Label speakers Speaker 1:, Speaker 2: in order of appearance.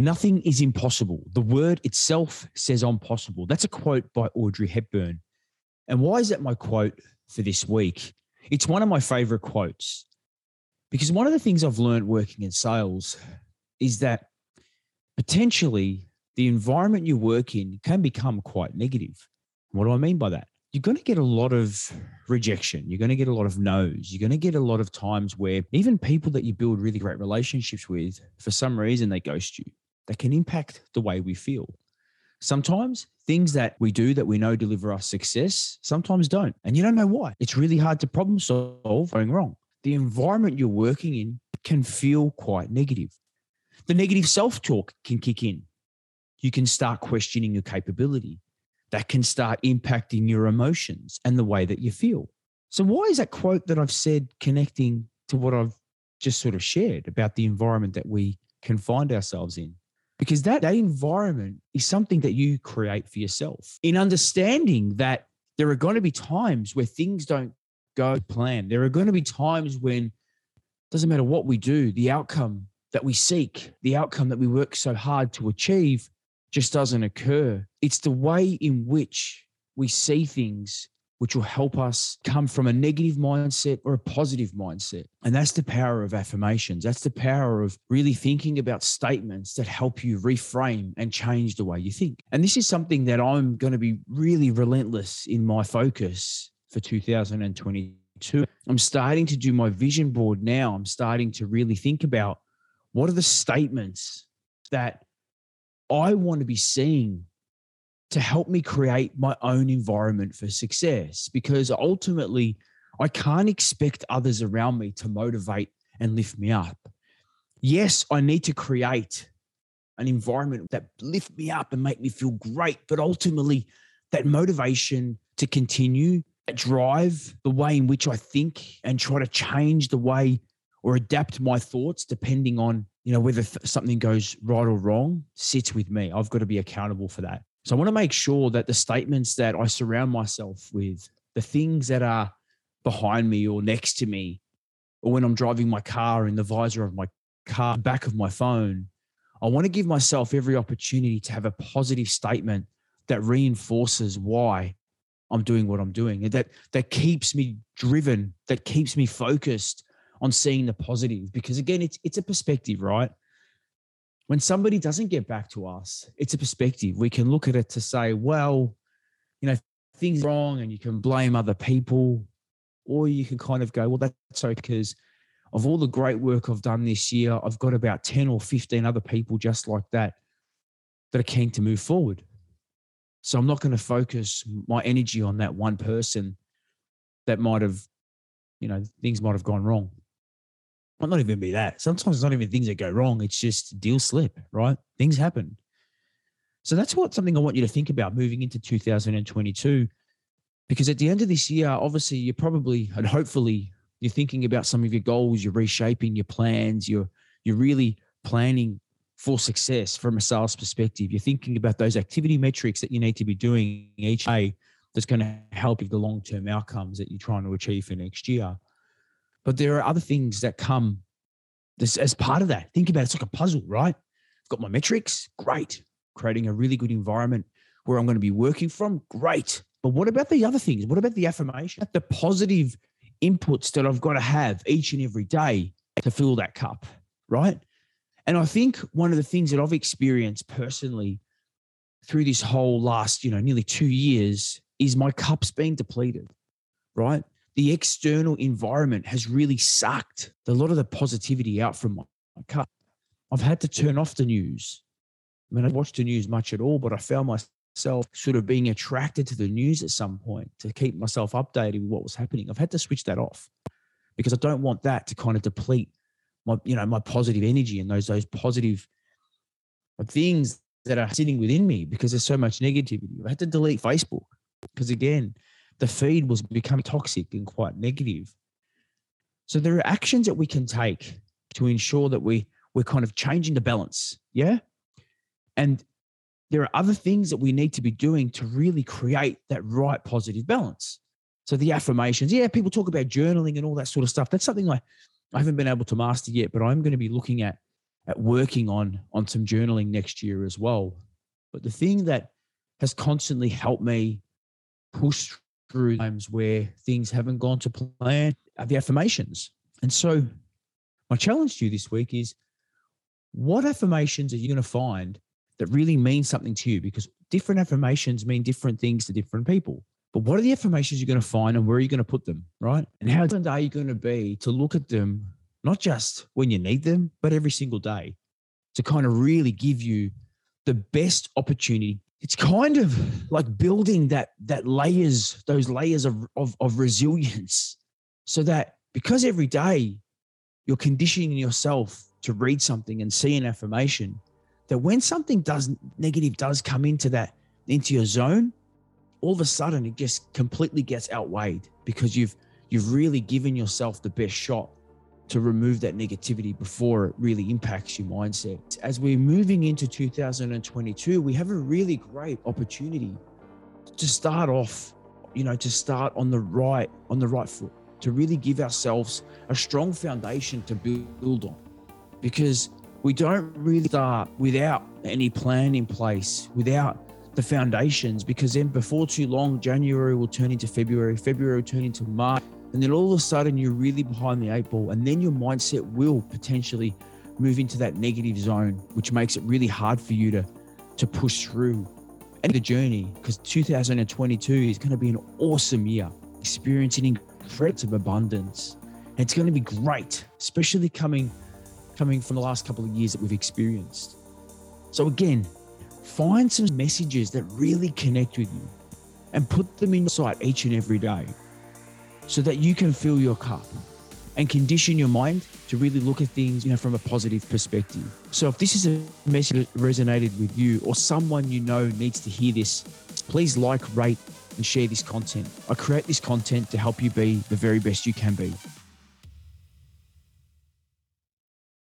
Speaker 1: Nothing is impossible. The word itself says I'm possible. That's a quote by Audrey Hepburn. And why is that my quote for this week? It's one of my favorite quotes because one of the things I've learned working in sales is that potentially the environment you work in can become quite negative. What do I mean by that? You're going to get a lot of rejection. You're going to get a lot of no's. You're going to get a lot of times where even people that you build really great relationships with, for some reason, they ghost you that can impact the way we feel. Sometimes things that we do that we know deliver us success, sometimes don't. And you don't know why. It's really hard to problem solve going wrong. The environment you're working in can feel quite negative. The negative self talk can kick in. You can start questioning your capability. That can start impacting your emotions and the way that you feel. So, why is that quote that I've said connecting to what I've just sort of shared about the environment that we can find ourselves in? Because that, that environment is something that you create for yourself in understanding that there are going to be times where things don't go plan. There are going to be times when doesn't matter what we do, the outcome that we seek, the outcome that we work so hard to achieve just doesn't occur. It's the way in which we see things which will help us come from a negative mindset or a positive mindset. And that's the power of affirmations. That's the power of really thinking about statements that help you reframe and change the way you think. And this is something that I'm going to be really relentless in my focus for 2022. I'm starting to do my vision board now. I'm starting to really think about what are the statements that I want to be seeing to help me create my own environment for success because ultimately I can't expect others around me to motivate and lift me up. Yes, I need to create an environment that lift me up and make me feel great, but ultimately that motivation to continue, that drive, the way in which I think and try to change the way or adapt my thoughts depending on, you know, whether something goes right or wrong sits with me. I've got to be accountable for that. So I want to make sure that the statements that I surround myself with, the things that are behind me or next to me, or when I'm driving my car in the visor of my car, back of my phone, I want to give myself every opportunity to have a positive statement that reinforces why I'm doing what I'm doing, that that keeps me driven, that keeps me focused on seeing the positive. Because again, it's it's a perspective, right? When somebody doesn't get back to us, it's a perspective. We can look at it to say, well, you know, things wrong and you can blame other people, or you can kind of go, well, that's okay because of all the great work I've done this year, I've got about 10 or 15 other people just like that that are keen to move forward. So I'm not going to focus my energy on that one person that might have, you know, things might have gone wrong might not even be that. Sometimes it's not even things that go wrong. It's just deal slip, right? Things happen. So that's what something I want you to think about moving into 2022. Because at the end of this year, obviously, you're probably and hopefully you're thinking about some of your goals, you're reshaping your plans, you're you're really planning for success from a sales perspective. You're thinking about those activity metrics that you need to be doing each day that's going to help you the long-term outcomes that you're trying to achieve for next year. But there are other things that come this, as part of that. Think about it, it's like a puzzle, right? I've got my metrics, great. Creating a really good environment where I'm going to be working from, great. But what about the other things? What about the affirmation? The positive inputs that I've got to have each and every day to fill that cup, right? And I think one of the things that I've experienced personally through this whole last, you know, nearly two years is my cup's being depleted, right? The external environment has really sucked a lot of the positivity out from my cup. I've had to turn off the news. I mean, I watched the news much at all, but I found myself sort of being attracted to the news at some point to keep myself updated with what was happening. I've had to switch that off because I don't want that to kind of deplete my you know my positive energy and those those positive things that are sitting within me because there's so much negativity. I had to delete Facebook because again, the feed was becoming toxic and quite negative. So there are actions that we can take to ensure that we we're kind of changing the balance. Yeah. And there are other things that we need to be doing to really create that right positive balance. So the affirmations, yeah, people talk about journaling and all that sort of stuff. That's something I, I haven't been able to master yet, but I'm going to be looking at at working on on some journaling next year as well. But the thing that has constantly helped me push through times where things haven't gone to plan are the affirmations. And so my challenge to you this week is what affirmations are you going to find that really mean something to you? Because different affirmations mean different things to different people. But what are the affirmations you're going to find and where are you going to put them? Right. And how are you going to be to look at them, not just when you need them, but every single day to kind of really give you the best opportunity. It's kind of like building that that layers, those layers of, of, of resilience so that because every day you're conditioning yourself to read something and see an affirmation, that when something does negative does come into that into your zone, all of a sudden it just completely gets outweighed because you've you've really given yourself the best shot to remove that negativity before it really impacts your mindset. As we're moving into 2022, we have a really great opportunity to start off, you know, to start on the right on the right foot, to really give ourselves a strong foundation to build on. Because we don't really start without any plan in place, without the foundations, because then before too long, January will turn into February, February will turn into March, and then all of a sudden you're really behind the eight ball, and then your mindset will potentially move into that negative zone, which makes it really hard for you to to push through and the journey. Because 2022 is going to be an awesome year, experiencing incredible abundance. And it's going to be great, especially coming coming from the last couple of years that we've experienced. So, again, find some messages that really connect with you and put them in sight each and every day so that you can fill your cup and condition your mind to really look at things you know from a positive perspective. So if this is a message that resonated with you or someone you know needs to hear this please like rate and share this content. I create this content to help you be the very best you can be